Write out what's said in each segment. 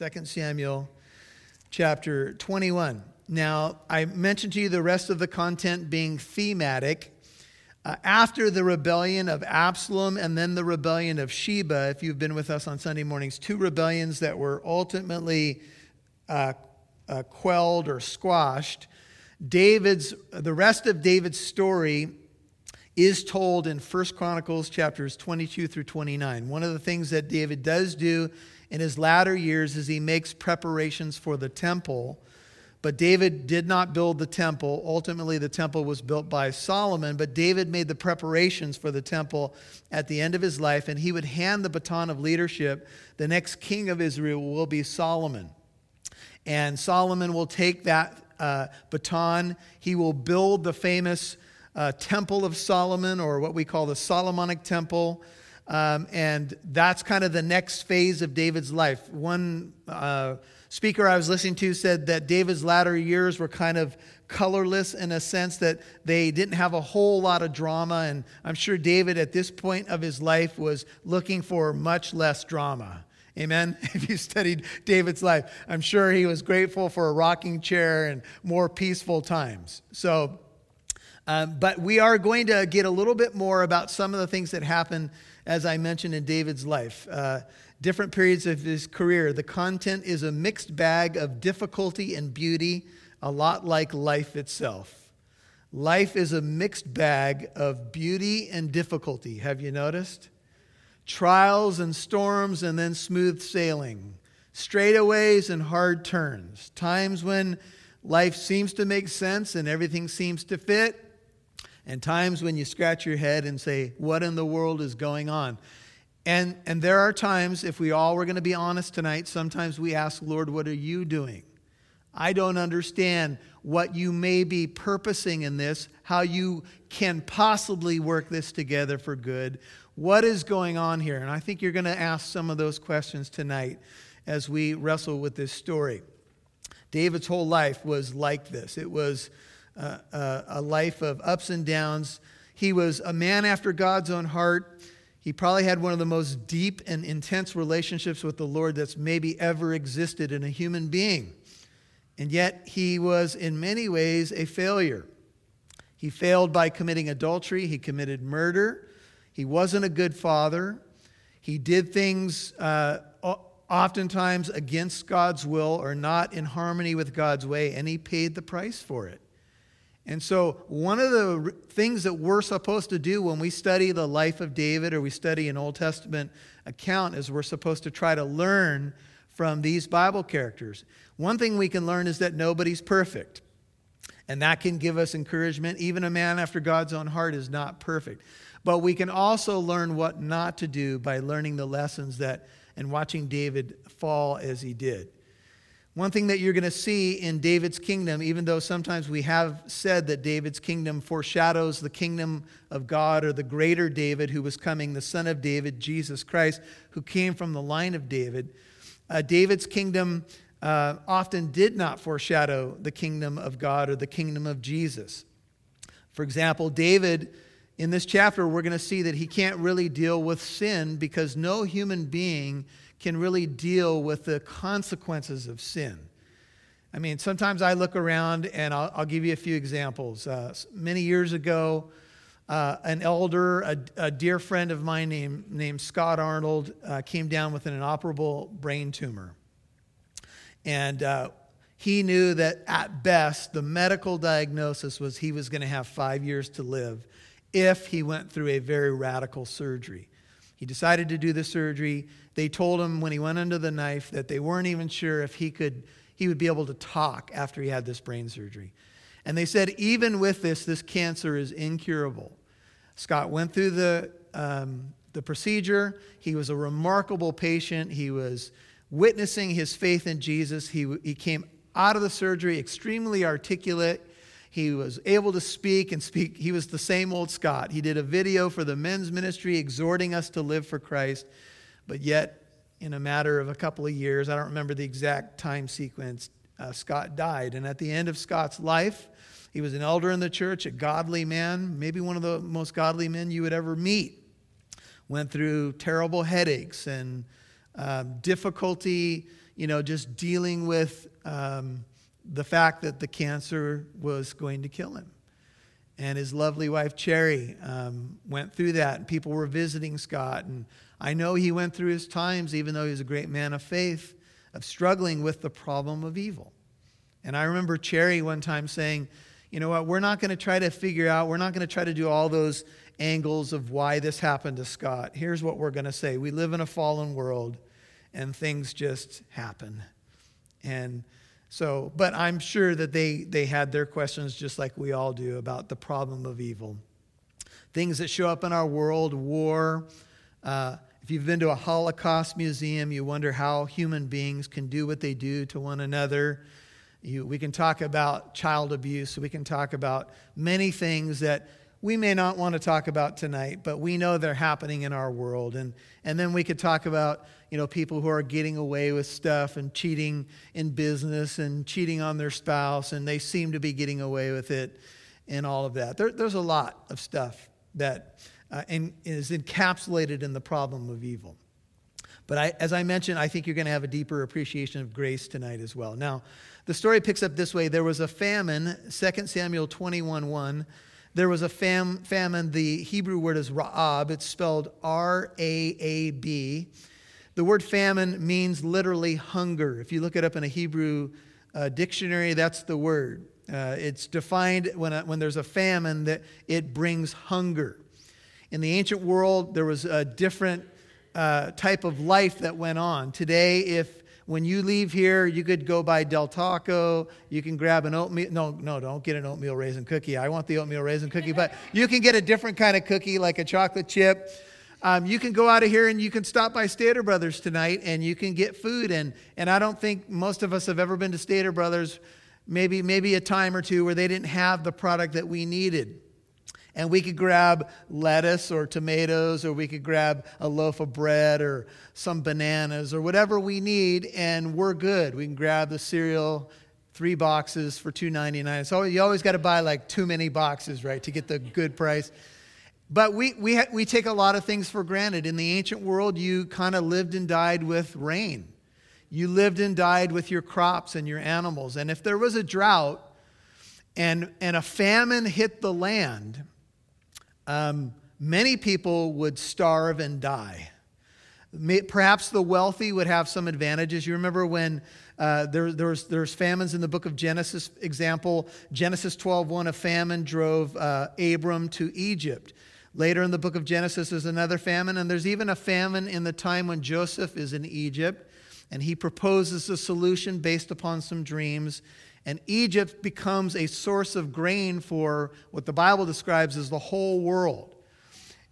2 Samuel chapter 21. Now, I mentioned to you the rest of the content being thematic. Uh, after the rebellion of Absalom and then the rebellion of Sheba, if you've been with us on Sunday mornings, two rebellions that were ultimately uh, uh, quelled or squashed. David's the rest of David's story is told in 1 Chronicles chapters 22 through 29. One of the things that David does do in his latter years as he makes preparations for the temple but David did not build the temple. Ultimately, the temple was built by Solomon, but David made the preparations for the temple at the end of his life, and he would hand the baton of leadership. The next king of Israel will be Solomon. And Solomon will take that uh, baton, he will build the famous uh, Temple of Solomon, or what we call the Solomonic Temple. Um, and that's kind of the next phase of David's life. One. Uh, speaker I was listening to said that David's latter years were kind of colorless in a sense that they didn't have a whole lot of drama. And I'm sure David at this point of his life was looking for much less drama. Amen. If you studied David's life, I'm sure he was grateful for a rocking chair and more peaceful times. So, um, but we are going to get a little bit more about some of the things that happened, as I mentioned, in David's life. Uh, different periods of his career. The content is a mixed bag of difficulty and beauty, a lot like life itself. Life is a mixed bag of beauty and difficulty. Have you noticed? Trials and storms, and then smooth sailing, straightaways and hard turns, times when life seems to make sense and everything seems to fit, and times when you scratch your head and say, What in the world is going on? And, and there are times, if we all were going to be honest tonight, sometimes we ask, Lord, what are you doing? I don't understand what you may be purposing in this, how you can possibly work this together for good. What is going on here? And I think you're going to ask some of those questions tonight as we wrestle with this story. David's whole life was like this it was a life of ups and downs. He was a man after God's own heart. He probably had one of the most deep and intense relationships with the Lord that's maybe ever existed in a human being. And yet, he was in many ways a failure. He failed by committing adultery, he committed murder, he wasn't a good father, he did things uh, oftentimes against God's will or not in harmony with God's way, and he paid the price for it. And so, one of the things that we're supposed to do when we study the life of David or we study an Old Testament account is we're supposed to try to learn from these Bible characters. One thing we can learn is that nobody's perfect. And that can give us encouragement. Even a man after God's own heart is not perfect. But we can also learn what not to do by learning the lessons that and watching David fall as he did. One thing that you're going to see in David's kingdom, even though sometimes we have said that David's kingdom foreshadows the kingdom of God or the greater David who was coming, the son of David, Jesus Christ, who came from the line of David, uh, David's kingdom uh, often did not foreshadow the kingdom of God or the kingdom of Jesus. For example, David, in this chapter, we're going to see that he can't really deal with sin because no human being can really deal with the consequences of sin. I mean, sometimes I look around and I'll, I'll give you a few examples. Uh, many years ago, uh, an elder, a, a, dear friend of mine named, named Scott Arnold, uh, came down with an inoperable brain tumor. And uh, he knew that at best, the medical diagnosis was he was going to have five years to live if he went through a very radical surgery. He decided to do the surgery. They told him when he went under the knife that they weren't even sure if he could he would be able to talk after he had this brain surgery. And they said, even with this, this cancer is incurable. Scott went through the, um, the procedure. He was a remarkable patient. He was witnessing his faith in Jesus. He, he came out of the surgery extremely articulate. He was able to speak and speak. He was the same old Scott. He did a video for the men's ministry exhorting us to live for Christ, but yet, in a matter of a couple of years, I don't remember the exact time sequence, uh, Scott died. And at the end of Scott's life, he was an elder in the church, a godly man, maybe one of the most godly men you would ever meet. Went through terrible headaches and um, difficulty, you know, just dealing with um, the fact that the cancer was going to kill him. And his lovely wife, Cherry, um, went through that, and people were visiting Scott. And I know he went through his times, even though he was a great man of faith, of struggling with the problem of evil. And I remember Cherry one time saying, you know what, we're not going to try to figure out, we're not going to try to do all those angles of why this happened to Scott. Here's what we're going to say We live in a fallen world, and things just happen. And so, but I'm sure that they, they had their questions just like we all do about the problem of evil. Things that show up in our world, war. Uh, if you've been to a Holocaust museum, you wonder how human beings can do what they do to one another. You, we can talk about child abuse. We can talk about many things that we may not want to talk about tonight, but we know they're happening in our world. And, and then we could talk about, you know, people who are getting away with stuff and cheating in business and cheating on their spouse, and they seem to be getting away with it and all of that. There, there's a lot of stuff that uh, in, is encapsulated in the problem of evil. But I, as I mentioned, I think you're going to have a deeper appreciation of grace tonight as well. Now, the story picks up this way there was a famine, 2 Samuel 21 1. There was a fam- famine. The Hebrew word is Raab. It's spelled R A A B. The word famine means literally hunger. If you look it up in a Hebrew uh, dictionary, that's the word. Uh, it's defined when, a, when there's a famine that it brings hunger. In the ancient world, there was a different uh, type of life that went on. Today, if when you leave here, you could go by Del Taco. You can grab an oatmeal. No, no, don't get an oatmeal raisin cookie. I want the oatmeal raisin cookie, but you can get a different kind of cookie, like a chocolate chip. Um, you can go out of here and you can stop by Stater Brothers tonight and you can get food. And, and I don't think most of us have ever been to Stater Brothers, maybe, maybe a time or two where they didn't have the product that we needed. And we could grab lettuce or tomatoes, or we could grab a loaf of bread or some bananas or whatever we need, and we're good. We can grab the cereal, three boxes for $2.99. So you always got to buy like too many boxes, right, to get the good price. But we, we, ha- we take a lot of things for granted. In the ancient world, you kind of lived and died with rain. You lived and died with your crops and your animals. And if there was a drought and, and a famine hit the land, um, many people would starve and die. Perhaps the wealthy would have some advantages. You remember when uh, there, there's, there's famines in the book of Genesis, example, Genesis 12.1, a famine drove uh, Abram to Egypt. Later in the book of Genesis, there's another famine, and there's even a famine in the time when Joseph is in Egypt, and he proposes a solution based upon some dreams. And Egypt becomes a source of grain for what the Bible describes as the whole world.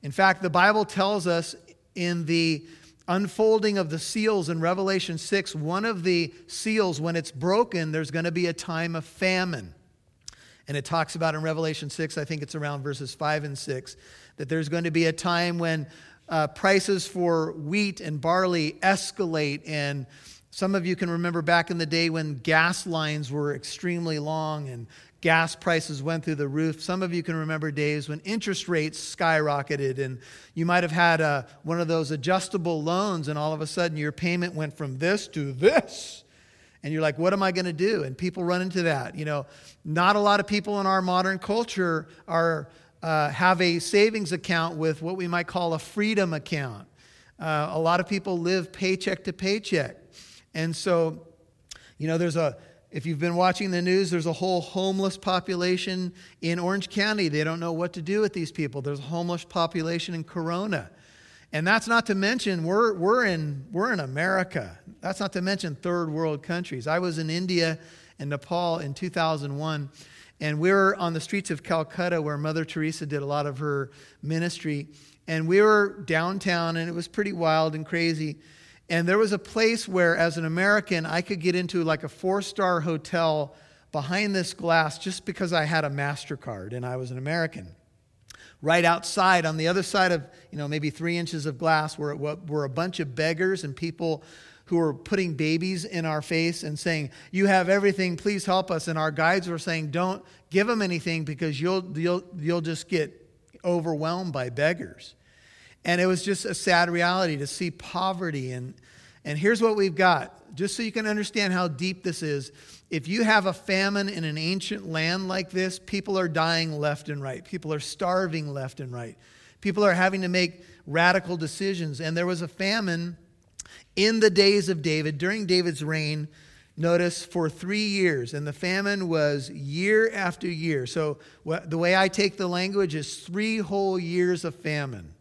In fact, the Bible tells us in the unfolding of the seals in Revelation 6, one of the seals, when it's broken, there's going to be a time of famine. And it talks about in Revelation 6, I think it's around verses 5 and 6, that there's going to be a time when uh, prices for wheat and barley escalate and some of you can remember back in the day when gas lines were extremely long and gas prices went through the roof. Some of you can remember days when interest rates skyrocketed and you might have had a, uh, one of those adjustable loans and all of a sudden your payment went from this to this. And you're like, what am I going to do? And people run into that. You know, not a lot of people in our modern culture are, uh, have a savings account with what we might call a freedom account. Uh, a lot of people live paycheck to paycheck. And so, you know, there's a, if you've been watching the news, there's a whole homeless population in Orange County. They don't know what to do with these people. There's a homeless population in Corona. And that's not to mention, we're, we're, in, we're in America. That's not to mention third world countries. I was in India and Nepal in 2001, and we were on the streets of Calcutta where Mother Teresa did a lot of her ministry. And we were downtown, and it was pretty wild and crazy. And there was a place where, as an American, I could get into like a four star hotel behind this glass just because I had a MasterCard and I was an American. Right outside, on the other side of, you know, maybe three inches of glass, were, were a bunch of beggars and people who were putting babies in our face and saying, You have everything, please help us. And our guides were saying, Don't give them anything because you'll, you'll, you'll just get overwhelmed by beggars. And it was just a sad reality to see poverty and, And here's what we've got, just so you can understand how deep this is. If you have a famine in an ancient land like this, people are dying left and right. People are starving left and right. People are having to make radical decisions. And there was a famine in the days of David, during David's reign, notice for three years. And the famine was year after year. So the way I take the language is three whole years of famine.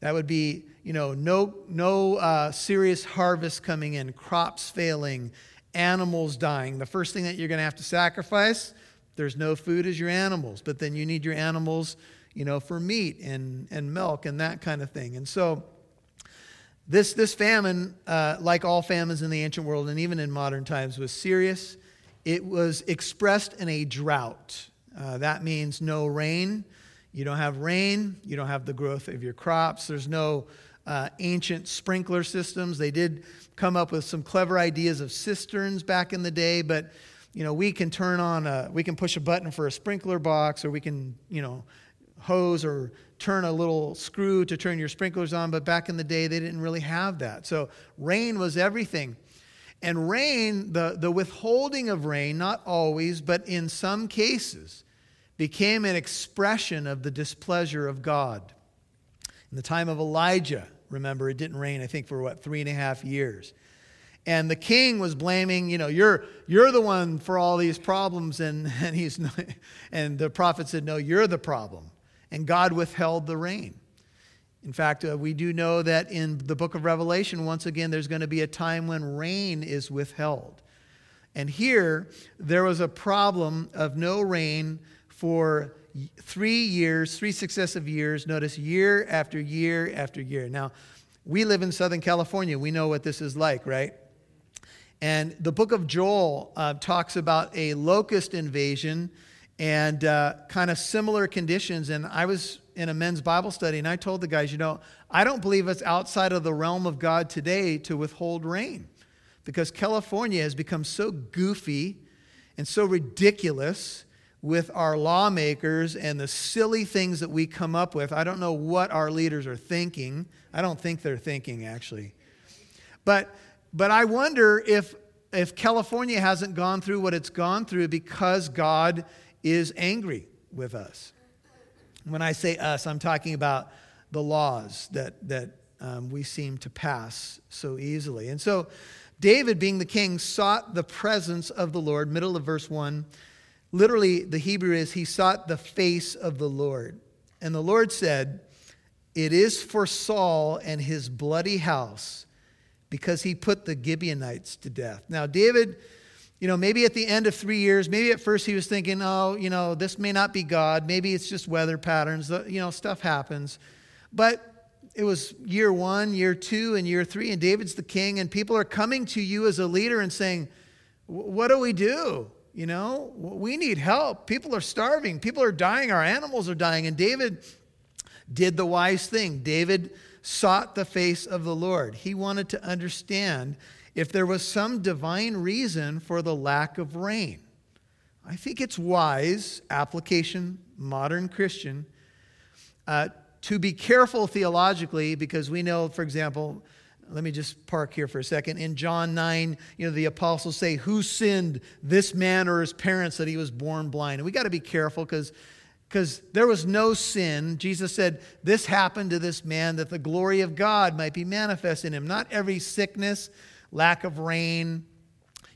That would be, you know, no, no uh, serious harvest coming in, crops failing, animals dying. The first thing that you're going to have to sacrifice, there's no food, is your animals. But then you need your animals, you know, for meat and, and milk and that kind of thing. And so this, this famine, uh, like all famines in the ancient world and even in modern times, was serious. It was expressed in a drought. Uh, that means no rain. You don't have rain, you don't have the growth of your crops. There's no uh, ancient sprinkler systems. They did come up with some clever ideas of cisterns back in the day, but you know, we can turn on a, we can push a button for a sprinkler box, or we can, you know, hose or turn a little screw to turn your sprinklers on, but back in the day, they didn't really have that. So rain was everything. And rain, the, the withholding of rain, not always, but in some cases, became an expression of the displeasure of God. In the time of Elijah, remember, it didn't rain, I think, for what, three and a half years. And the king was blaming, you know, you're, you're the one for all these problems. And, and, he's, and the prophet said, no, you're the problem and God withheld the rain. In fact, uh, we do know that in the book of Revelation, once again, there's going to be a time when rain is withheld. And here, there was a problem of no rain for three years, three successive years. Notice year after year after year. Now, we live in Southern California. We know what this is like, right? And the book of Joel uh, talks about a locust invasion and uh, kind of similar conditions. And I was in a men's Bible study, and I told the guys, you know, I don't believe it's outside of the realm of God today to withhold rain because California has become so goofy and so ridiculous with our lawmakers and the silly things that we come up with. I don't know what our leaders are thinking. I don't think they're thinking, actually. But, but I wonder if, if California hasn't gone through what it's gone through because God is angry with us. When I say us, I'm talking about the laws that, that um, we seem to pass so easily. And so, David, being the king, sought the presence of the Lord, middle of verse 1. Literally, the Hebrew is, he sought the face of the Lord. And the Lord said, It is for Saul and his bloody house, because he put the Gibeonites to death. Now, David you know, maybe at the end of three years, maybe at first he was thinking, oh, you know, this may not be God. Maybe it's just weather patterns. You know, stuff happens. But it was year one, year two, and year three, and David's the king, and people are coming to you as a leader and saying, what do we do? You know, we need help. People are starving. People are dying. Our animals are dying. And David did the wise thing. David sought the face of the Lord. He wanted to understand if there was some divine reason for the lack of rain. I think it's wise, application, modern Christian, uh, to be careful theologically because we know, for example, let me just park here for a second. In John 9, you know, the apostles say, Who sinned, this man or his parents, that he was born blind? And we got to be careful because because there was no sin. Jesus said, This happened to this man that the glory of God might be manifest in him. Not every sickness, lack of rain.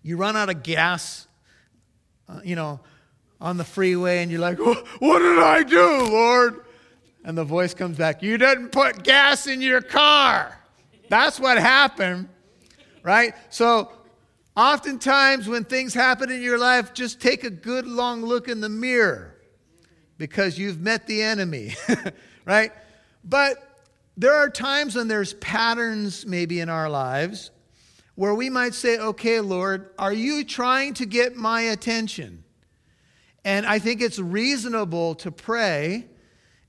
You run out of gas, uh, you know, on the freeway, and you're like, What did I do, Lord? And the voice comes back, You didn't put gas in your car. That's what happened, right? So, oftentimes when things happen in your life, just take a good long look in the mirror because you've met the enemy, right? But there are times when there's patterns maybe in our lives where we might say, okay, Lord, are you trying to get my attention? And I think it's reasonable to pray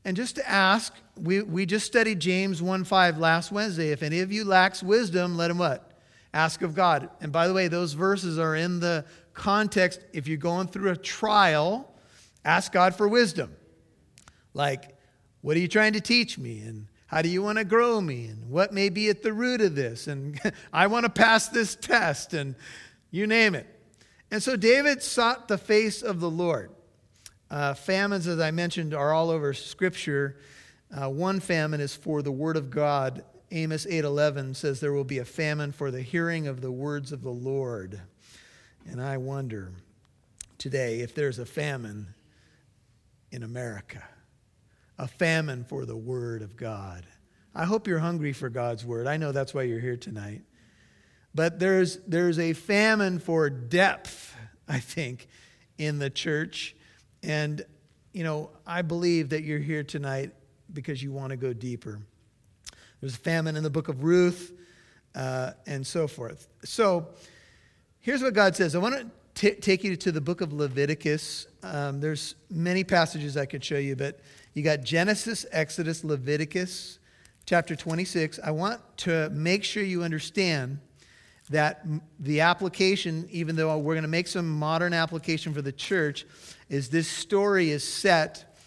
and just to ask. We, we just studied James 1 5 last Wednesday. If any of you lacks wisdom, let him what? Ask of God. And by the way, those verses are in the context. If you're going through a trial, ask God for wisdom. Like, what are you trying to teach me? And how do you want to grow me? And what may be at the root of this? And I want to pass this test, and you name it. And so David sought the face of the Lord. Uh, famines, as I mentioned, are all over Scripture. Uh, one famine is for the Word of God. Amos 8:11 says there will be a famine for the hearing of the words of the Lord. And I wonder today if there's a famine in America, a famine for the Word of God. I hope you're hungry for God's Word. I know that's why you're here tonight. But there's, there's a famine for depth, I think, in the church. And, you know, I believe that you're here tonight because you want to go deeper. There's famine in the book of Ruth uh, and so forth. So here's what God says I want to t- take you to the book of Leviticus. Um, there's many passages I could show you, but you got Genesis, Exodus, Leviticus, chapter 26. I want to make sure you understand that the application, even though we're going to make some modern application for the church, is this story is set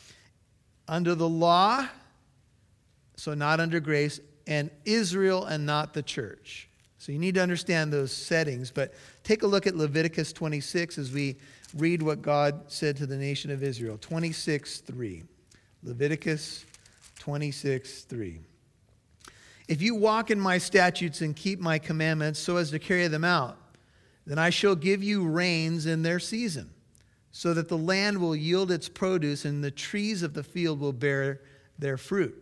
under the law, so not under grace, and Israel and not the church. So you need to understand those settings. But take a look at Leviticus 26 as we read what God said to the nation of Israel. 26 3. Leviticus 26 3. If you walk in my statutes and keep my commandments so as to carry them out, then I shall give you rains in their season, so that the land will yield its produce and the trees of the field will bear their fruit.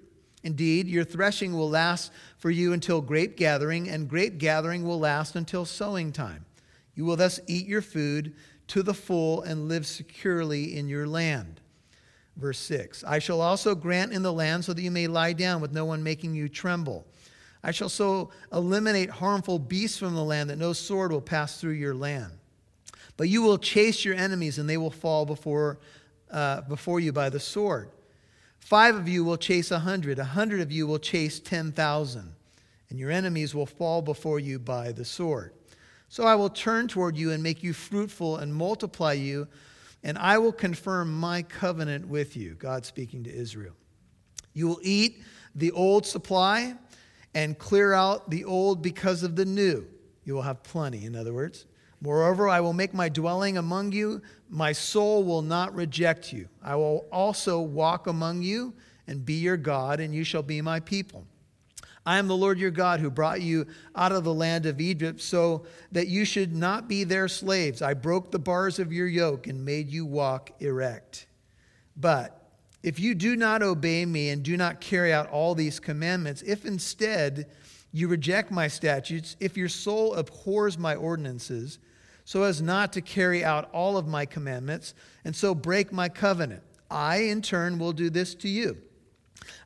Indeed, your threshing will last for you until grape gathering, and grape gathering will last until sowing time. You will thus eat your food to the full and live securely in your land. Verse 6 I shall also grant in the land so that you may lie down with no one making you tremble. I shall so eliminate harmful beasts from the land that no sword will pass through your land. But you will chase your enemies, and they will fall before, uh, before you by the sword. Five of you will chase a hundred, a hundred of you will chase ten thousand, and your enemies will fall before you by the sword. So I will turn toward you and make you fruitful and multiply you, and I will confirm my covenant with you. God speaking to Israel. You will eat the old supply and clear out the old because of the new. You will have plenty, in other words. Moreover, I will make my dwelling among you. My soul will not reject you. I will also walk among you and be your God, and you shall be my people. I am the Lord your God who brought you out of the land of Egypt so that you should not be their slaves. I broke the bars of your yoke and made you walk erect. But if you do not obey me and do not carry out all these commandments, if instead you reject my statutes, if your soul abhors my ordinances, so as not to carry out all of my commandments, and so break my covenant, I in turn will do this to you.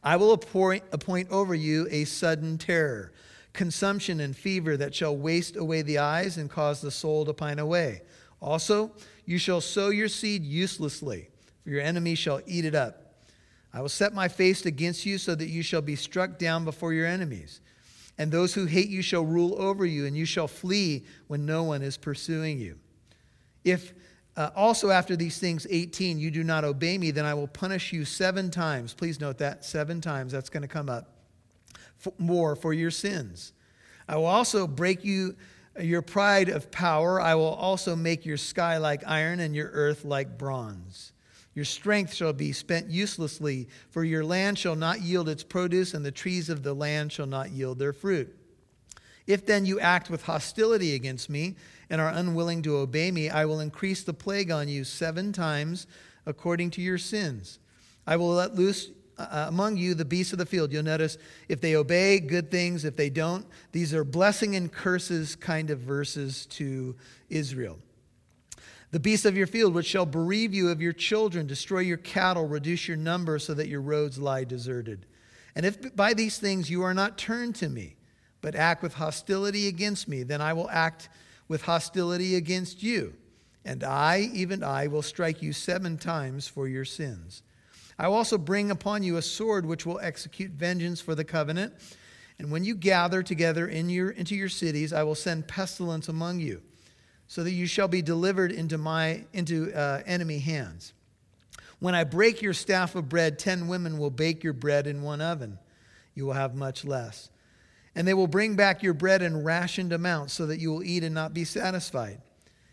I will appoint, appoint over you a sudden terror, consumption and fever that shall waste away the eyes and cause the soul to pine away. Also, you shall sow your seed uselessly, for your enemy shall eat it up. I will set my face against you so that you shall be struck down before your enemies. And those who hate you shall rule over you, and you shall flee when no one is pursuing you. If uh, also after these things, 18, you do not obey me, then I will punish you seven times. Please note that, seven times. That's going to come up. More for your sins. I will also break you your pride of power. I will also make your sky like iron and your earth like bronze. Your strength shall be spent uselessly, for your land shall not yield its produce, and the trees of the land shall not yield their fruit. If then you act with hostility against me and are unwilling to obey me, I will increase the plague on you seven times according to your sins. I will let loose uh, among you the beasts of the field. You'll notice if they obey, good things. If they don't, these are blessing and curses kind of verses to Israel. The beasts of your field, which shall bereave you of your children, destroy your cattle, reduce your number so that your roads lie deserted. And if by these things you are not turned to me, but act with hostility against me, then I will act with hostility against you. And I, even I, will strike you seven times for your sins. I will also bring upon you a sword which will execute vengeance for the covenant. And when you gather together in your, into your cities, I will send pestilence among you so that you shall be delivered into my into uh, enemy hands. When I break your staff of bread, ten women will bake your bread in one oven. you will have much less. And they will bring back your bread in rationed amounts so that you will eat and not be satisfied.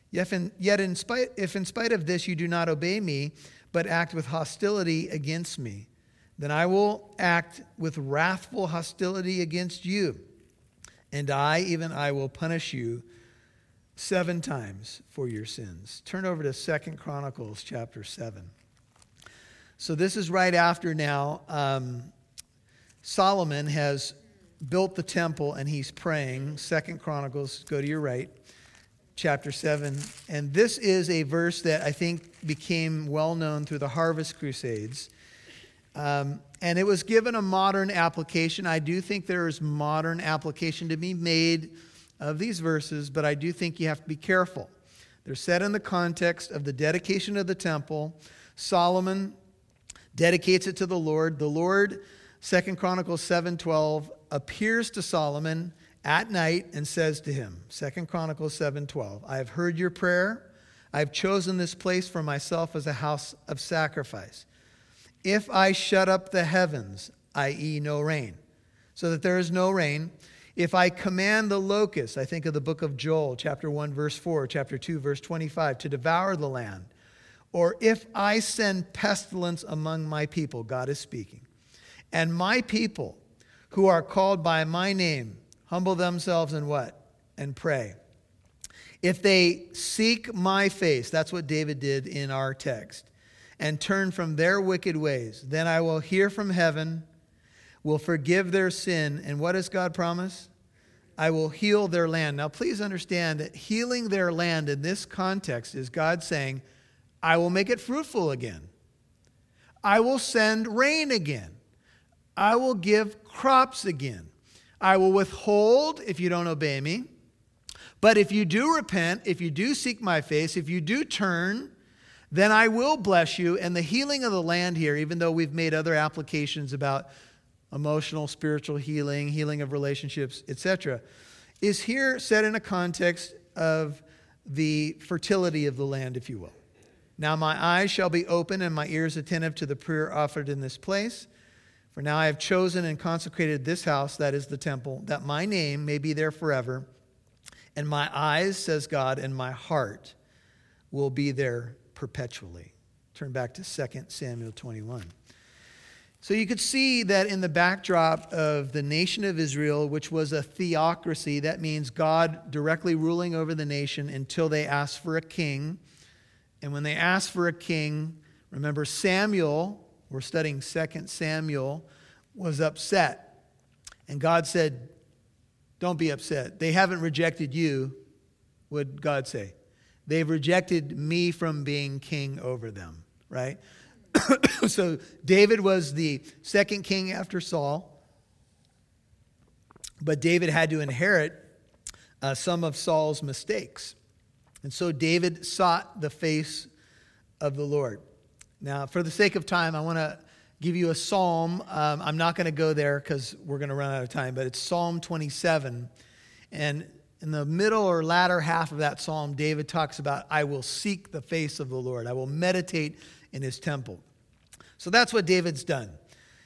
Yet, in, yet in spite, if in spite of this you do not obey me, but act with hostility against me, then I will act with wrathful hostility against you. And I, even I, will punish you seven times for your sins. Turn over to Second Chronicles chapter 7. So this is right after now um, Solomon has built the temple and he's praying. Second Chronicles, go to your right, chapter 7. And this is a verse that I think became well known through the Harvest Crusades. Um, and it was given a modern application. I do think there is modern application to be made of these verses, but I do think you have to be careful. They're set in the context of the dedication of the temple. Solomon dedicates it to the Lord. The Lord, Second Chronicles 7:12, appears to Solomon at night and says to him, Second Chronicles 7:12, I have heard your prayer. I have chosen this place for myself as a house of sacrifice. If I shut up the heavens, i.e., no rain, so that there is no rain, if I command the locust, I think of the book of Joel, chapter 1, verse 4, chapter 2, verse 25, to devour the land, or if I send pestilence among my people, God is speaking, and my people who are called by my name humble themselves and what? And pray. If they seek my face, that's what David did in our text and turn from their wicked ways. Then I will hear from heaven, will forgive their sin. And what does God promise? I will heal their land. Now, please understand that healing their land in this context is God saying, I will make it fruitful again. I will send rain again. I will give crops again. I will withhold if you don't obey me. But if you do repent, if you do seek my face, if you do turn, then I will bless you. And the healing of the land here, even though we've made other applications about emotional, spiritual healing, healing of relationships, etc., is here set in a context of the fertility of the land, if you will. Now my eyes shall be open and my ears attentive to the prayer offered in this place. For now I have chosen and consecrated this house, that is the temple, that my name may be there forever. And my eyes, says God, and my heart will be there perpetually. Turn back to 2 Samuel 21. So you could see that in the backdrop of the nation of Israel, which was a theocracy, that means God directly ruling over the nation until they asked for a king. And when they asked for a king, remember Samuel, we're studying 2 Samuel, was upset. And God said, Don't be upset. They haven't rejected you, would God say. They've rejected me from being king over them, right? so David was the second king after Saul, but David had to inherit uh, some of Saul's mistakes. And so David sought the face of the Lord. Now, for the sake of time, I want to give you a psalm. Um, I'm not going to go there because we're going to run out of time, but it's Psalm 27. And in the middle or latter half of that psalm, David talks about, I will seek the face of the Lord. I will meditate in his temple. So that's what David's done.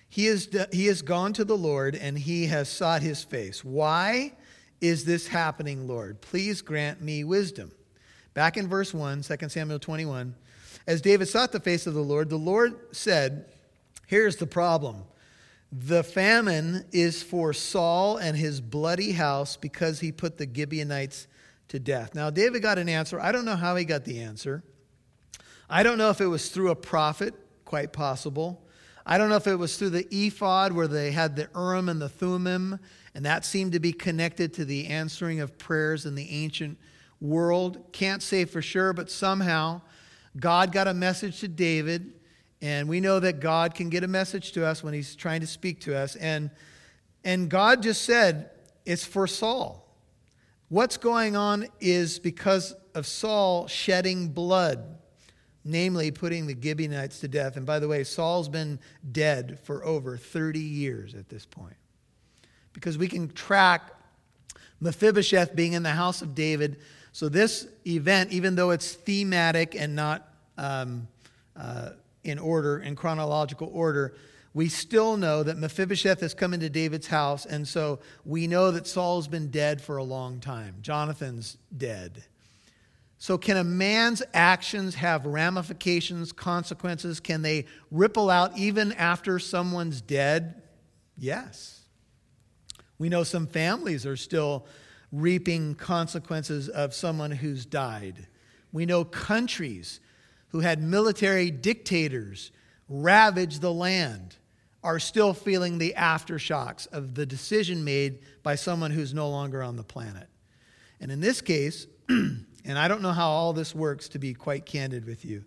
He, is, he has gone to the Lord and he has sought his face. Why is this happening, Lord? Please grant me wisdom. Back in verse 1, 2 Samuel 21, as David sought the face of the Lord, the Lord said, Here's the problem the famine is for Saul and his bloody house because he put the Gibeonites to death. Now, David got an answer. I don't know how he got the answer. I don't know if it was through a prophet, quite possible. I don't know if it was through the ephod where they had the Urim and the Thummim, and that seemed to be connected to the answering of prayers in the ancient world. Can't say for sure, but somehow God got a message to David and we know that God can get a message to us when he's trying to speak to us. And, and God just said, it's for Saul. What's going on is because of Saul shedding blood, namely putting the Gibeonites to death. And by the way, Saul's been dead for over 30 years at this point. Because we can track Mephibosheth being in the house of David. So this event, even though it's thematic and not um, uh, in order, in chronological order, we still know that Mephibosheth has come into David's house, and so we know that Saul's been dead for a long time. Jonathan's dead. So, can a man's actions have ramifications, consequences? Can they ripple out even after someone's dead? Yes. We know some families are still reaping consequences of someone who's died. We know countries who had military dictators ravage the land are still feeling the aftershocks of the decision made by someone who's no longer on the planet. And in this case, and I don't know how all this works to be quite candid with you,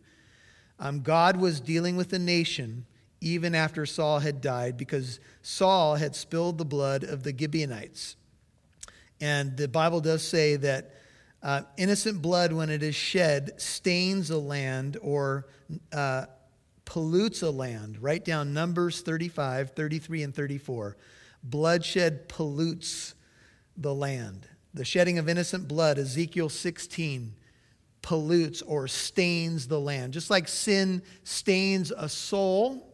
um, God was dealing with the nation even after Saul had died because Saul had spilled the blood of the Gibeonites. And the Bible does say that uh, innocent blood, when it is shed, stains a land or uh, pollutes a land. Write down Numbers 35, 33, and 34. Bloodshed pollutes the land. The shedding of innocent blood, Ezekiel 16, pollutes or stains the land. Just like sin stains a soul,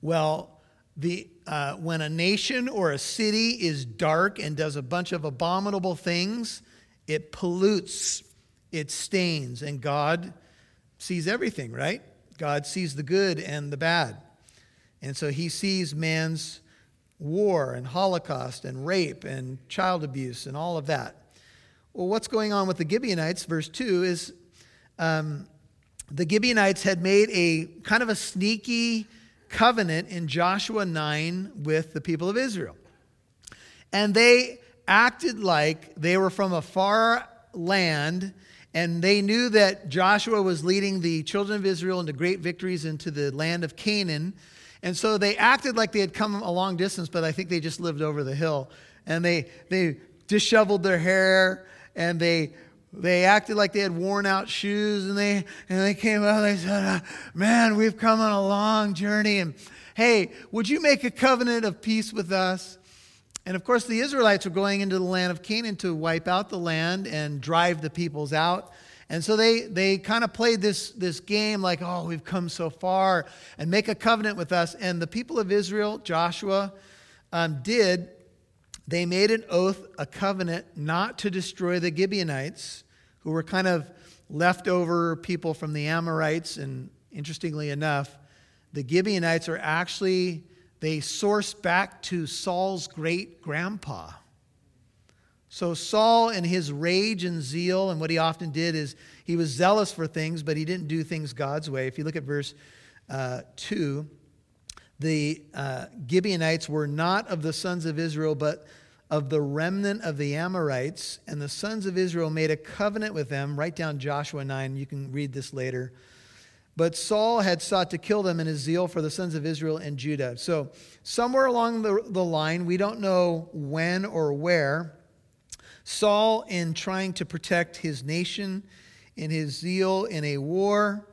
well, the, uh, when a nation or a city is dark and does a bunch of abominable things, it pollutes, it stains, and God sees everything, right? God sees the good and the bad. And so he sees man's war and holocaust and rape and child abuse and all of that. Well, what's going on with the Gibeonites? Verse 2 is um, the Gibeonites had made a kind of a sneaky covenant in Joshua 9 with the people of Israel. And they acted like they were from a far land and they knew that Joshua was leading the children of Israel into great victories into the land of Canaan. And so they acted like they had come a long distance, but I think they just lived over the hill. And they, they disheveled their hair and they they acted like they had worn out shoes and they and they came out and they said uh, man we've come on a long journey and hey would you make a covenant of peace with us and of course, the Israelites were going into the land of Canaan to wipe out the land and drive the peoples out. And so they, they kind of played this, this game like, oh, we've come so far and make a covenant with us. And the people of Israel, Joshua, um, did. They made an oath, a covenant, not to destroy the Gibeonites, who were kind of leftover people from the Amorites. And interestingly enough, the Gibeonites are actually they source back to Saul's great grandpa. So, Saul, in his rage and zeal, and what he often did is he was zealous for things, but he didn't do things God's way. If you look at verse uh, 2, the uh, Gibeonites were not of the sons of Israel, but of the remnant of the Amorites. And the sons of Israel made a covenant with them. Write down Joshua 9. You can read this later. But Saul had sought to kill them in his zeal for the sons of Israel and Judah. So, somewhere along the, the line, we don't know when or where, Saul, in trying to protect his nation, in his zeal in a war,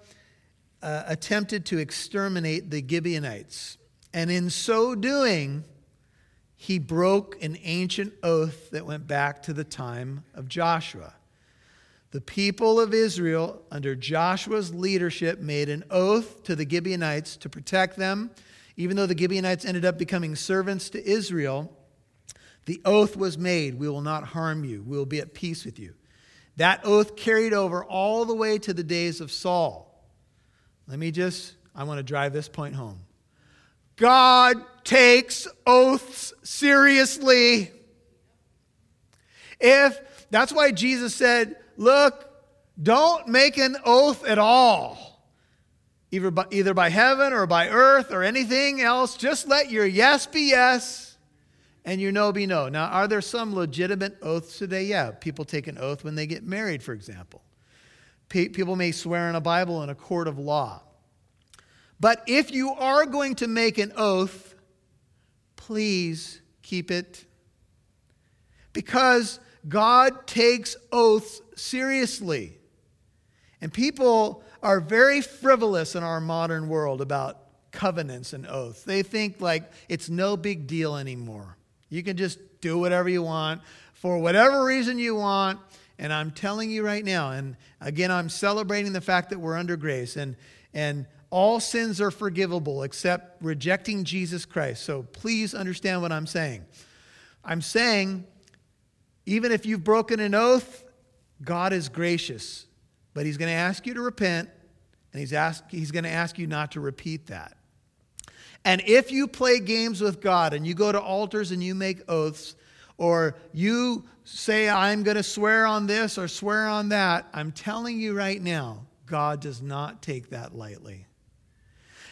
uh, attempted to exterminate the Gibeonites. And in so doing, he broke an ancient oath that went back to the time of Joshua. The people of Israel, under Joshua's leadership, made an oath to the Gibeonites to protect them. Even though the Gibeonites ended up becoming servants to Israel, the oath was made we will not harm you, we will be at peace with you. That oath carried over all the way to the days of Saul. Let me just, I want to drive this point home. God takes oaths seriously. If that's why Jesus said, Look, don't make an oath at all, either by, either by heaven or by earth or anything else. Just let your yes be yes and your no be no. Now, are there some legitimate oaths today? Yeah, people take an oath when they get married, for example. People may swear in a Bible in a court of law. But if you are going to make an oath, please keep it. Because God takes oaths seriously. And people are very frivolous in our modern world about covenants and oaths. They think like it's no big deal anymore. You can just do whatever you want for whatever reason you want. And I'm telling you right now, and again, I'm celebrating the fact that we're under grace. And, and all sins are forgivable except rejecting Jesus Christ. So please understand what I'm saying. I'm saying, even if you've broken an oath, God is gracious, but He's going to ask you to repent, and He's, ask, he's going to ask you not to repeat that. And if you play games with God and you go to altars and you make oaths, or you say, I'm going to swear on this or swear on that, I'm telling you right now, God does not take that lightly.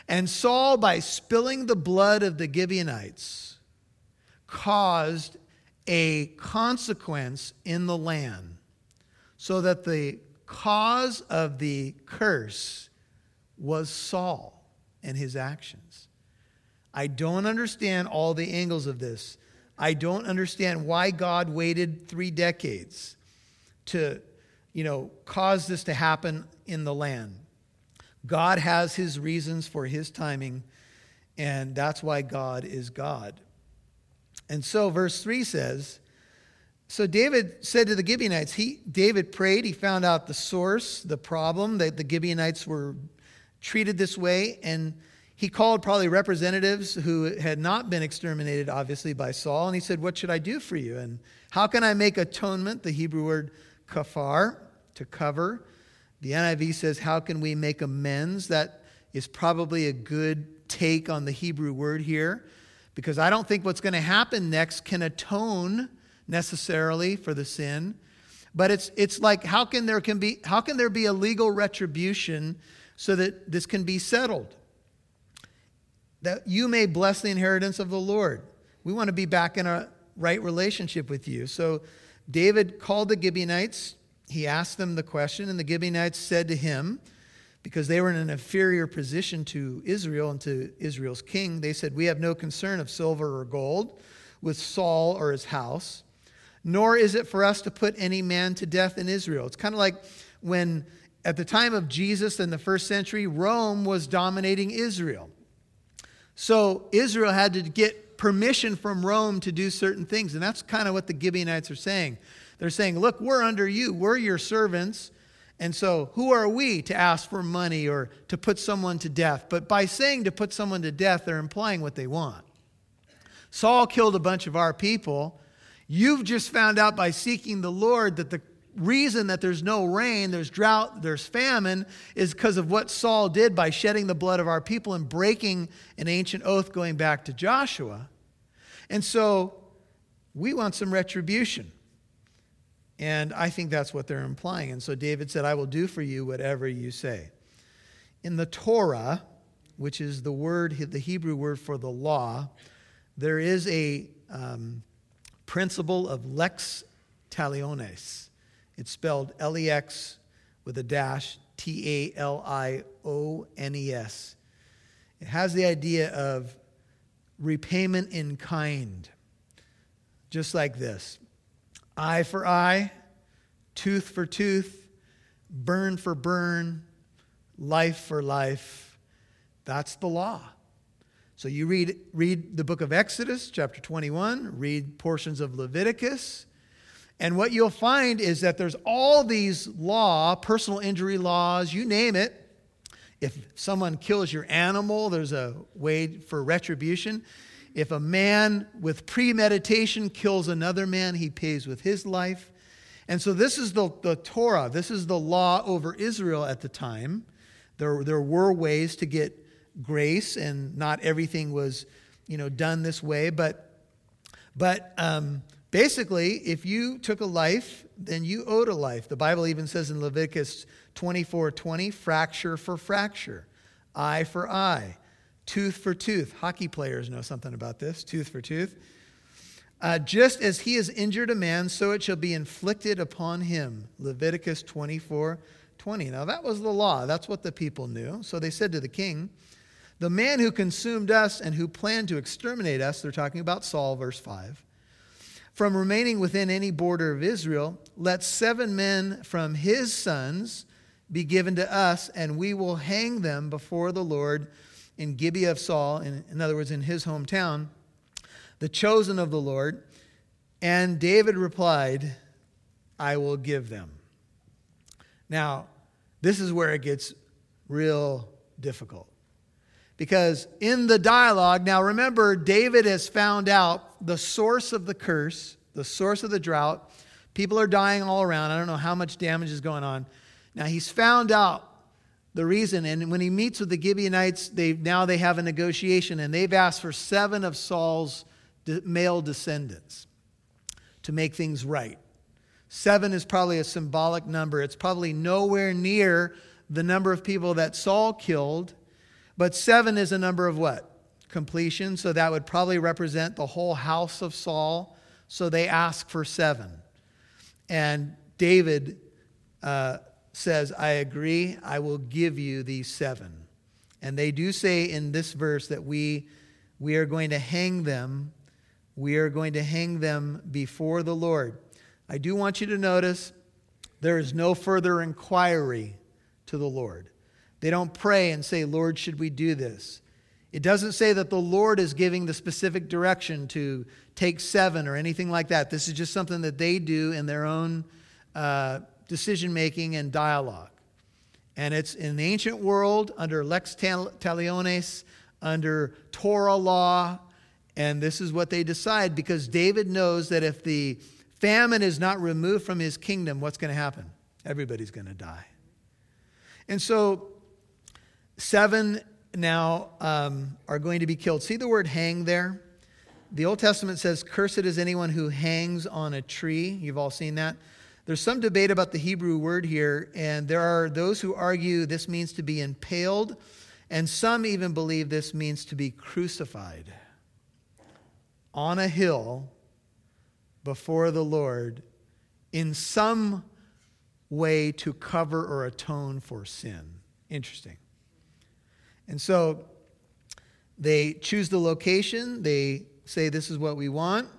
And Saul, by spilling the blood of the Gibeonites, caused a consequence in the land so that the cause of the curse was Saul and his actions. I don't understand all the angles of this. I don't understand why God waited three decades to, you know, cause this to happen in the land. God has his reasons for his timing, and that's why God is God. And so, verse 3 says, So David said to the Gibeonites, he, David prayed, he found out the source, the problem, that the Gibeonites were treated this way, and he called probably representatives who had not been exterminated, obviously, by Saul, and he said, What should I do for you? And how can I make atonement? The Hebrew word kafar, to cover. The NIV says, How can we make amends? That is probably a good take on the Hebrew word here, because I don't think what's going to happen next can atone necessarily for the sin. But it's, it's like, how can, there can be, how can there be a legal retribution so that this can be settled? That you may bless the inheritance of the Lord. We want to be back in a right relationship with you. So David called the Gibeonites. He asked them the question, and the Gibeonites said to him, because they were in an inferior position to Israel and to Israel's king, they said, We have no concern of silver or gold with Saul or his house, nor is it for us to put any man to death in Israel. It's kind of like when, at the time of Jesus in the first century, Rome was dominating Israel. So Israel had to get permission from Rome to do certain things. And that's kind of what the Gibeonites are saying. They're saying, Look, we're under you, we're your servants. And so, who are we to ask for money or to put someone to death? But by saying to put someone to death, they're implying what they want. Saul killed a bunch of our people. You've just found out by seeking the Lord that the reason that there's no rain, there's drought, there's famine, is because of what Saul did by shedding the blood of our people and breaking an ancient oath going back to Joshua. And so we want some retribution. And I think that's what they're implying. And so David said, I will do for you whatever you say. In the Torah, which is the word, the Hebrew word for the law, there is a um, principle of lex talionis. It's spelled L E X with a dash, T A L I O N E S. It has the idea of repayment in kind, just like this eye for eye, tooth for tooth, burn for burn, life for life. That's the law. So you read, read the book of Exodus, chapter 21, read portions of Leviticus, and what you'll find is that there's all these law, personal injury laws, you name it. If someone kills your animal, there's a way for retribution. If a man with premeditation kills another man, he pays with his life. And so this is the, the Torah. This is the law over Israel at the time. There, there were ways to get grace, and not everything was, you know, done this way. But, but um, Basically, if you took a life, then you owed a life. The Bible even says in Leviticus 24 20, fracture for fracture, eye for eye, tooth for tooth. Hockey players know something about this tooth for tooth. Uh, just as he has injured a man, so it shall be inflicted upon him. Leviticus 24 20. Now, that was the law. That's what the people knew. So they said to the king, The man who consumed us and who planned to exterminate us, they're talking about Saul, verse 5 from remaining within any border of Israel, let seven men from his sons be given to us, and we will hang them before the Lord in Gibeah of Saul, in, in other words, in his hometown, the chosen of the Lord. And David replied, I will give them. Now, this is where it gets real difficult. Because in the dialogue, now remember, David has found out the source of the curse, the source of the drought. People are dying all around. I don't know how much damage is going on. Now he's found out the reason, and when he meets with the Gibeonites, they now they have a negotiation, and they've asked for seven of Saul's male descendants to make things right. Seven is probably a symbolic number. It's probably nowhere near the number of people that Saul killed but seven is a number of what? Completion. So that would probably represent the whole house of Saul. So they ask for seven. And David uh, says, I agree, I will give you these seven. And they do say in this verse that we, we are going to hang them. We are going to hang them before the Lord. I do want you to notice there is no further inquiry to the Lord. They don't pray and say, Lord, should we do this? It doesn't say that the Lord is giving the specific direction to take seven or anything like that. This is just something that they do in their own uh, decision making and dialogue. And it's in the ancient world under lex talionis, under Torah law, and this is what they decide because David knows that if the famine is not removed from his kingdom, what's going to happen? Everybody's going to die. And so Seven now um, are going to be killed. See the word hang there? The Old Testament says, Cursed is anyone who hangs on a tree. You've all seen that. There's some debate about the Hebrew word here, and there are those who argue this means to be impaled, and some even believe this means to be crucified on a hill before the Lord in some way to cover or atone for sin. Interesting. And so they choose the location. They say, This is what we want.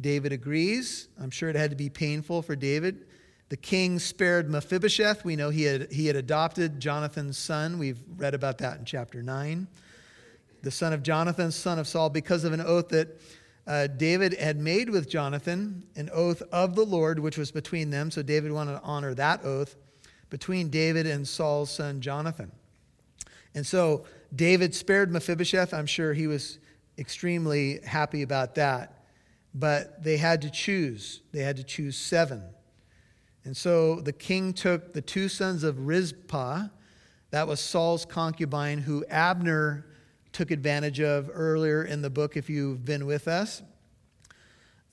David agrees. I'm sure it had to be painful for David. The king spared Mephibosheth. We know he had, he had adopted Jonathan's son. We've read about that in chapter 9. The son of Jonathan, son of Saul, because of an oath that uh, David had made with Jonathan, an oath of the Lord, which was between them. So David wanted to honor that oath between David and Saul's son Jonathan. And so David spared Mephibosheth. I'm sure he was extremely happy about that. But they had to choose. They had to choose seven. And so the king took the two sons of Rizpah, that was Saul's concubine, who Abner took advantage of earlier in the book, if you've been with us.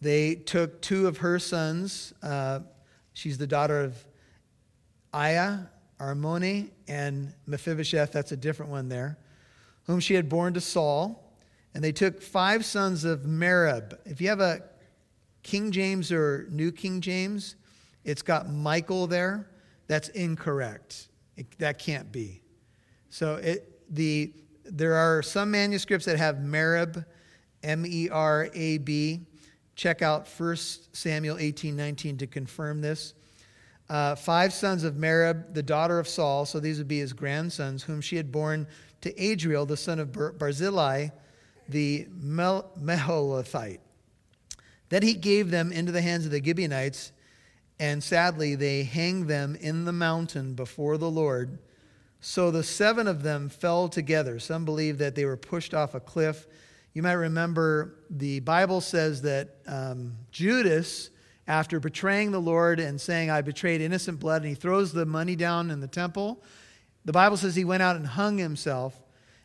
They took two of her sons. Uh, she's the daughter of Aiah, Armoni and Mephibosheth, that's a different one there, whom she had born to Saul. And they took five sons of Merab. If you have a King James or New King James, it's got Michael there. That's incorrect. It, that can't be. So it, the, there are some manuscripts that have Merab, M E R A B. Check out 1 Samuel 18 19 to confirm this uh, five sons of Merab, the daughter of Saul, so these would be his grandsons, whom she had borne to Adriel, the son of Barzillai, the Meholathite. Then he gave them into the hands of the Gibeonites, and sadly they hanged them in the mountain before the Lord. So the seven of them fell together. Some believe that they were pushed off a cliff. You might remember the Bible says that um, Judas after betraying the Lord and saying, I betrayed innocent blood, and he throws the money down in the temple. The Bible says he went out and hung himself.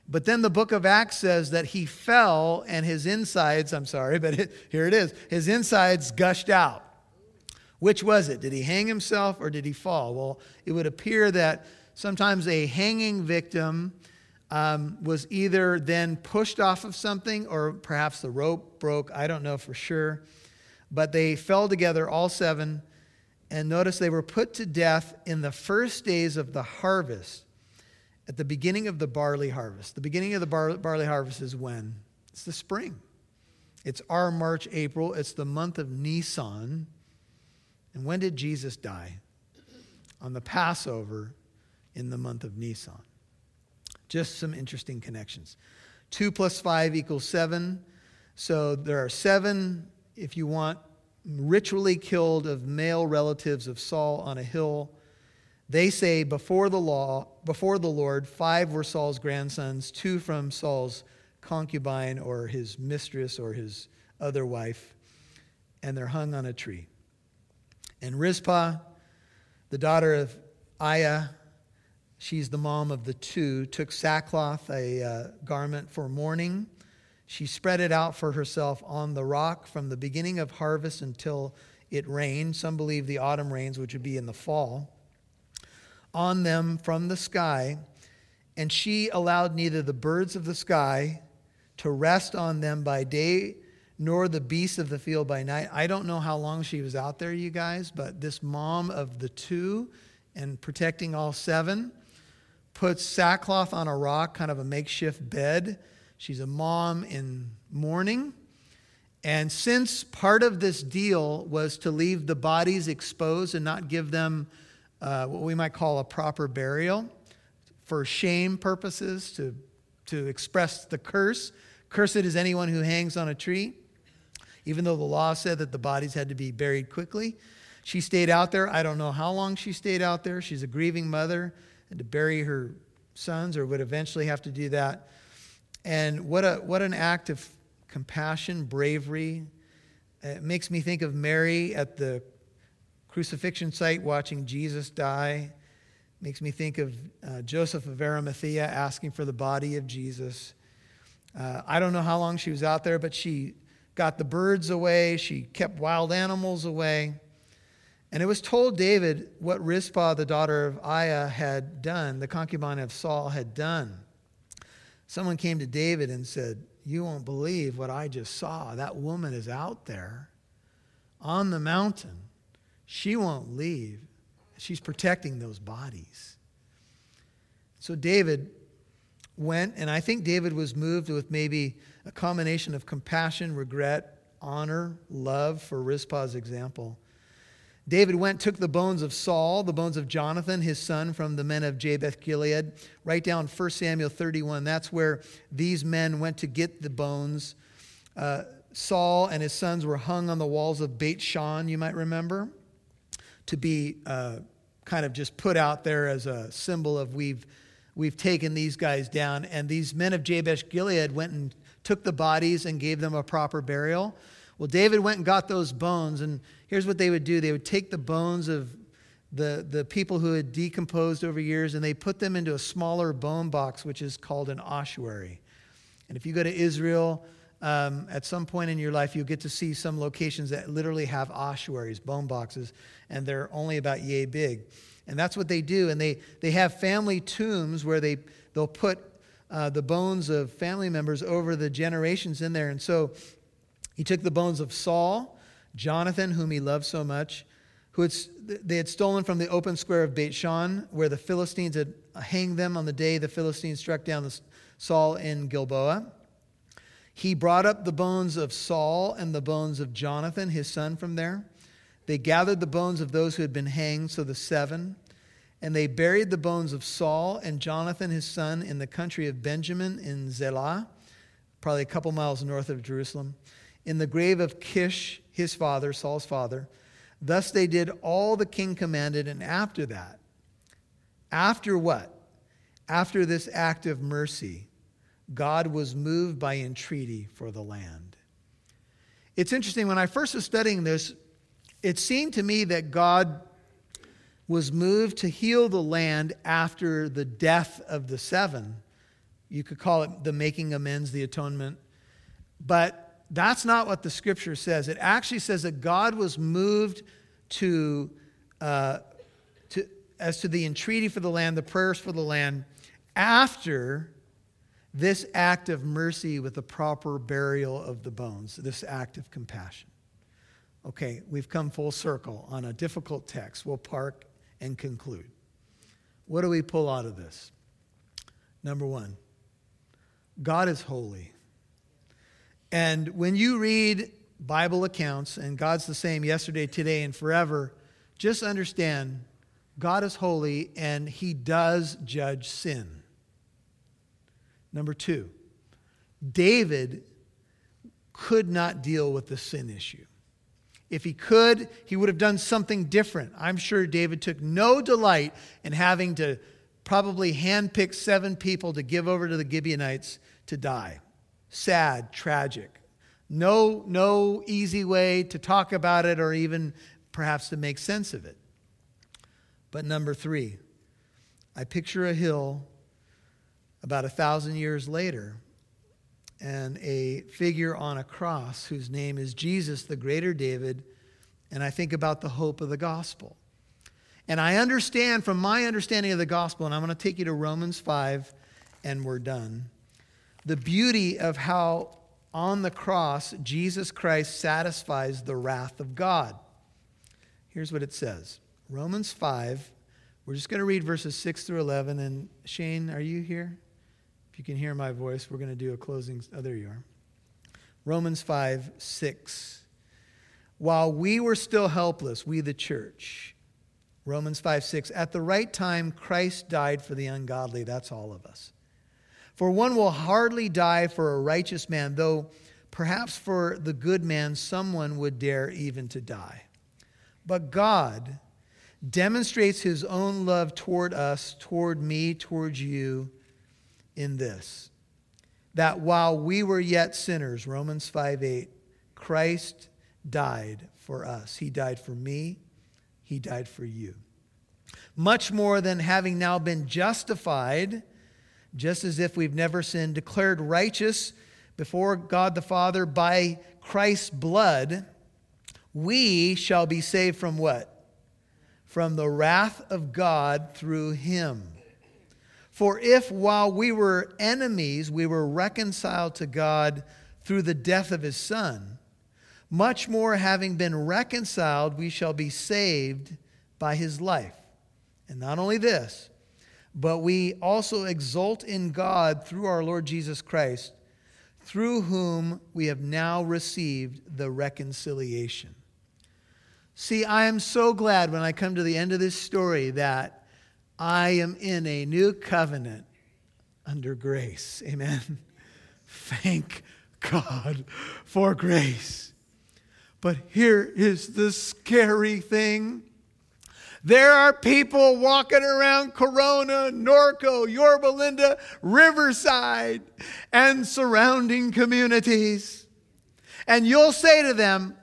But then the book of Acts says that he fell and his insides, I'm sorry, but it, here it is, his insides gushed out. Which was it? Did he hang himself or did he fall? Well, it would appear that sometimes a hanging victim um, was either then pushed off of something or perhaps the rope broke. I don't know for sure. But they fell together, all seven, and notice they were put to death in the first days of the harvest, at the beginning of the barley harvest. The beginning of the bar- barley harvest is when? It's the spring. It's our March, April. It's the month of Nisan. And when did Jesus die? On the Passover in the month of Nisan. Just some interesting connections. Two plus five equals seven. So there are seven if you want, ritually killed of male relatives of Saul on a hill. They say before the law, before the Lord, five were Saul's grandsons, two from Saul's concubine or his mistress or his other wife, and they're hung on a tree. And Rizpah, the daughter of Aiah, she's the mom of the two, took sackcloth, a uh, garment for mourning. She spread it out for herself on the rock from the beginning of harvest until it rained. Some believe the autumn rains, which would be in the fall, on them from the sky. And she allowed neither the birds of the sky to rest on them by day nor the beasts of the field by night. I don't know how long she was out there, you guys, but this mom of the two and protecting all seven puts sackcloth on a rock, kind of a makeshift bed. She's a mom in mourning. And since part of this deal was to leave the bodies exposed and not give them uh, what we might call a proper burial for shame purposes, to, to express the curse, cursed is anyone who hangs on a tree even though the law said that the bodies had to be buried quickly. She stayed out there. I don't know how long she stayed out there. She's a grieving mother, and to bury her sons, or would eventually have to do that. And what, a, what an act of compassion, bravery. It makes me think of Mary at the crucifixion site watching Jesus die. Makes me think of uh, Joseph of Arimathea asking for the body of Jesus. Uh, I don't know how long she was out there, but she got the birds away, she kept wild animals away. And it was told David what Rizpah, the daughter of Aiah, had done, the concubine of Saul had done. Someone came to David and said, You won't believe what I just saw. That woman is out there on the mountain. She won't leave. She's protecting those bodies. So David went, and I think David was moved with maybe a combination of compassion, regret, honor, love for Rizpah's example. David went, took the bones of Saul, the bones of Jonathan, his son, from the men of Jabesh Gilead. Write down 1 Samuel 31. That's where these men went to get the bones. Uh, Saul and his sons were hung on the walls of Beit Shan, you might remember, to be uh, kind of just put out there as a symbol of we've, we've taken these guys down. And these men of Jabesh Gilead went and took the bodies and gave them a proper burial. Well, David went and got those bones, and here's what they would do they would take the bones of the, the people who had decomposed over years and they put them into a smaller bone box, which is called an ossuary. And if you go to Israel, um, at some point in your life, you'll get to see some locations that literally have ossuaries, bone boxes, and they're only about yay big. And that's what they do. And they, they have family tombs where they, they'll put uh, the bones of family members over the generations in there. And so he took the bones of Saul, Jonathan, whom he loved so much, who had, they had stolen from the open square of Beit Shan, where the Philistines had hanged them on the day the Philistines struck down Saul in Gilboa. He brought up the bones of Saul and the bones of Jonathan, his son, from there. They gathered the bones of those who had been hanged, so the seven. And they buried the bones of Saul and Jonathan, his son, in the country of Benjamin in Zelah, probably a couple miles north of Jerusalem, in the grave of Kish, his father, Saul's father. Thus they did all the king commanded. And after that, after what? After this act of mercy, God was moved by entreaty for the land. It's interesting, when I first was studying this, it seemed to me that God was moved to heal the land after the death of the seven. You could call it the making amends, the atonement. But that's not what the scripture says. It actually says that God was moved to, uh, to as to the entreaty for the land, the prayers for the land, after this act of mercy with the proper burial of the bones, this act of compassion. Okay, we've come full circle on a difficult text. We'll park and conclude. What do we pull out of this? Number one, God is holy. And when you read Bible accounts, and God's the same yesterday, today, and forever, just understand God is holy and he does judge sin. Number two, David could not deal with the sin issue. If he could, he would have done something different. I'm sure David took no delight in having to probably handpick seven people to give over to the Gibeonites to die. Sad, tragic. No, no easy way to talk about it or even perhaps to make sense of it. But number three, I picture a hill about a thousand years later and a figure on a cross whose name is Jesus, the greater David, and I think about the hope of the gospel. And I understand from my understanding of the gospel, and I'm going to take you to Romans 5, and we're done, the beauty of how on the cross Jesus Christ satisfies the wrath of God. Here's what it says Romans 5. We're just going to read verses 6 through 11. And Shane, are you here? If you can hear my voice, we're going to do a closing. Oh, there you are. Romans 5 6. While we were still helpless, we the church, Romans 5 6, at the right time, Christ died for the ungodly. That's all of us. For one will hardly die for a righteous man, though perhaps for the good man someone would dare even to die. But God demonstrates his own love toward us, toward me, toward you in this that while we were yet sinners, Romans 5 8, Christ died for us. He died for me, He died for you. Much more than having now been justified, just as if we've never sinned, declared righteous before God the Father by Christ's blood, we shall be saved from what? From the wrath of God through him. For if while we were enemies, we were reconciled to God through the death of his Son, much more having been reconciled, we shall be saved by his life. And not only this, but we also exult in God through our Lord Jesus Christ, through whom we have now received the reconciliation. See, I am so glad when I come to the end of this story that I am in a new covenant under grace. Amen. Thank God for grace. But here is the scary thing. There are people walking around Corona, Norco, Yorba Linda, Riverside, and surrounding communities. And you'll say to them,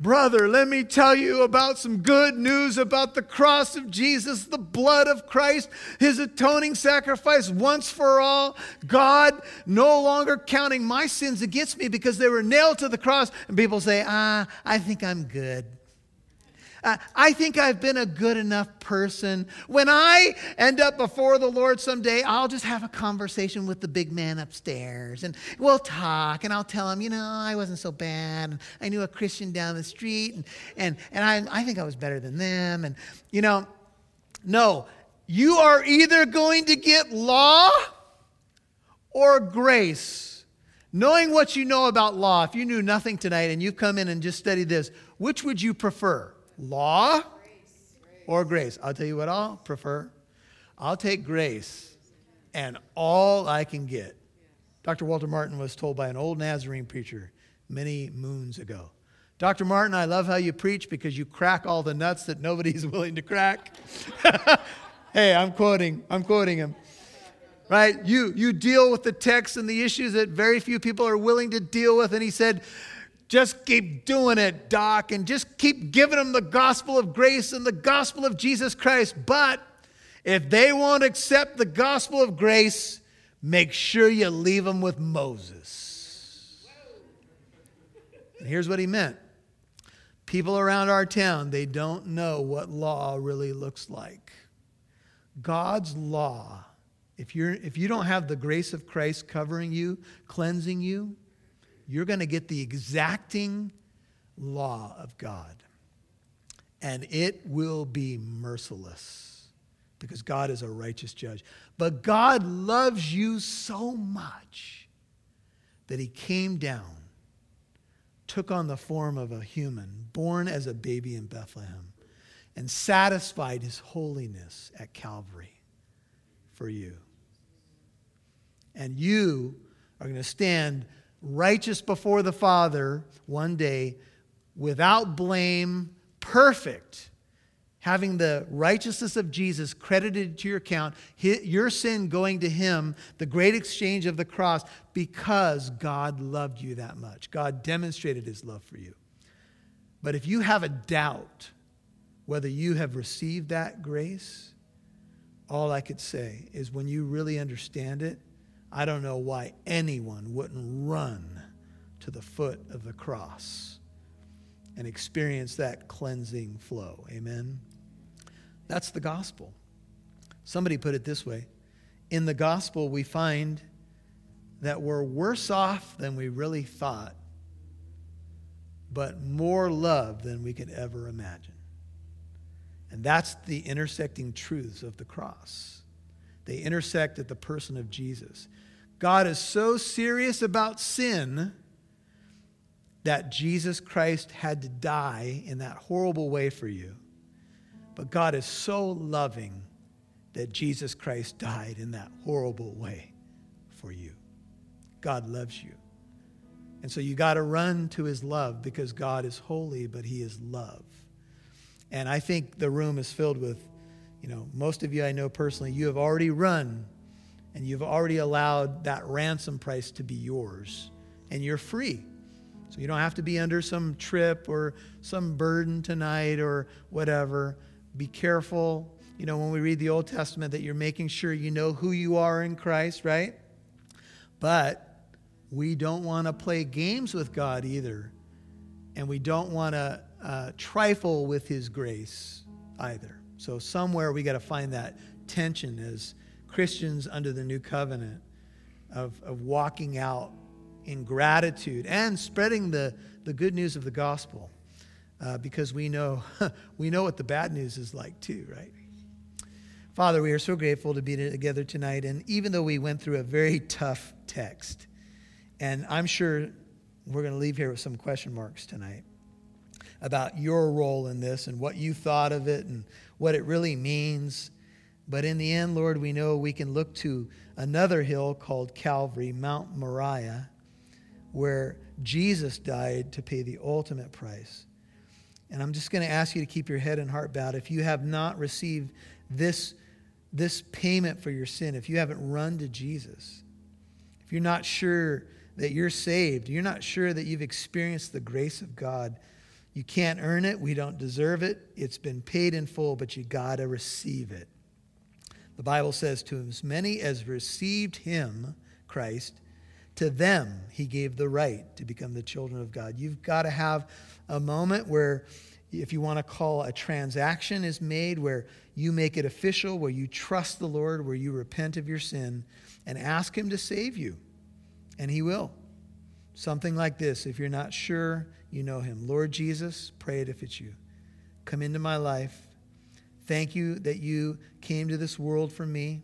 Brother, let me tell you about some good news about the cross of Jesus, the blood of Christ, his atoning sacrifice once for all. God no longer counting my sins against me because they were nailed to the cross. And people say, ah, I think I'm good. Uh, I think I've been a good enough person. When I end up before the Lord someday, I'll just have a conversation with the big man upstairs and we'll talk and I'll tell him, you know, I wasn't so bad. I knew a Christian down the street and, and, and I, I think I was better than them. And, you know, no, you are either going to get law or grace. Knowing what you know about law, if you knew nothing tonight and you've come in and just study this, which would you prefer? Law or grace? I'll tell you what I'll prefer. I'll take grace and all I can get. Dr. Walter Martin was told by an old Nazarene preacher many moons ago. Dr. Martin, I love how you preach because you crack all the nuts that nobody's willing to crack. hey, I'm quoting, I'm quoting him. Right? You you deal with the text and the issues that very few people are willing to deal with. And he said, just keep doing it, Doc, and just keep giving them the gospel of grace and the gospel of Jesus Christ. But if they won't accept the gospel of grace, make sure you leave them with Moses. And here's what he meant people around our town, they don't know what law really looks like. God's law, if, you're, if you don't have the grace of Christ covering you, cleansing you, you're going to get the exacting law of God. And it will be merciless because God is a righteous judge. But God loves you so much that he came down, took on the form of a human, born as a baby in Bethlehem, and satisfied his holiness at Calvary for you. And you are going to stand righteous before the Father one day without blame, perfect, having the righteousness of Jesus credited to your account, your sin going to him, the great exchange of the cross, because God loved you that much. God demonstrated his love for you. But if you have a doubt whether you have received that grace, all I could say is when you really understand it, I don't know why anyone wouldn't run to the foot of the cross and experience that cleansing flow. Amen. That's the gospel. Somebody put it this way In the gospel, we find that we're worse off than we really thought, but more loved than we could ever imagine. And that's the intersecting truths of the cross. They intersect at the person of Jesus. God is so serious about sin that Jesus Christ had to die in that horrible way for you. But God is so loving that Jesus Christ died in that horrible way for you. God loves you. And so you got to run to his love because God is holy, but he is love. And I think the room is filled with, you know, most of you I know personally, you have already run and you've already allowed that ransom price to be yours, and you're free. So you don't have to be under some trip or some burden tonight or whatever. Be careful, you know, when we read the Old Testament, that you're making sure you know who you are in Christ, right? But we don't want to play games with God either. And we don't want to uh, trifle with His grace either. So somewhere we got to find that tension as Christians under the new covenant of, of walking out in gratitude and spreading the, the good news of the gospel uh, because we know, we know what the bad news is like too, right? Father, we are so grateful to be together tonight. And even though we went through a very tough text, and I'm sure we're going to leave here with some question marks tonight about your role in this and what you thought of it and what it really means. But in the end, Lord, we know we can look to another hill called Calvary, Mount Moriah, where Jesus died to pay the ultimate price. And I'm just going to ask you to keep your head and heart bowed. If you have not received this, this payment for your sin, if you haven't run to Jesus, if you're not sure that you're saved, you're not sure that you've experienced the grace of God, you can't earn it. We don't deserve it. It's been paid in full, but you got to receive it. The Bible says, To as many as received him, Christ, to them, he gave the right to become the children of God. You've got to have a moment where, if you want to call a transaction is made, where you make it official, where you trust the Lord, where you repent of your sin and ask him to save you. And he will. Something like this, if you're not sure you know him. Lord Jesus, pray it if it's you. Come into my life. Thank you that you came to this world for me.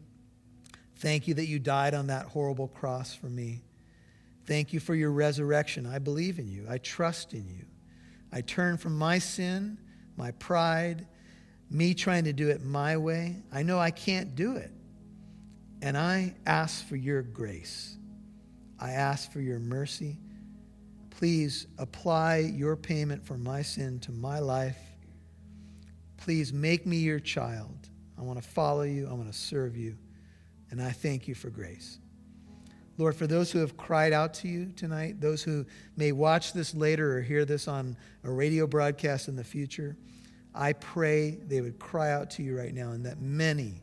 Thank you that you died on that horrible cross for me. Thank you for your resurrection. I believe in you. I trust in you. I turn from my sin, my pride, me trying to do it my way. I know I can't do it. And I ask for your grace. I ask for your mercy. Please apply your payment for my sin to my life. Please make me your child. I want to follow you. I want to serve you. And I thank you for grace. Lord, for those who have cried out to you tonight, those who may watch this later or hear this on a radio broadcast in the future, I pray they would cry out to you right now and that many,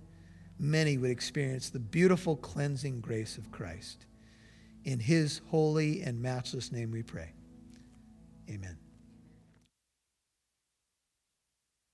many would experience the beautiful cleansing grace of Christ. In his holy and matchless name we pray. Amen.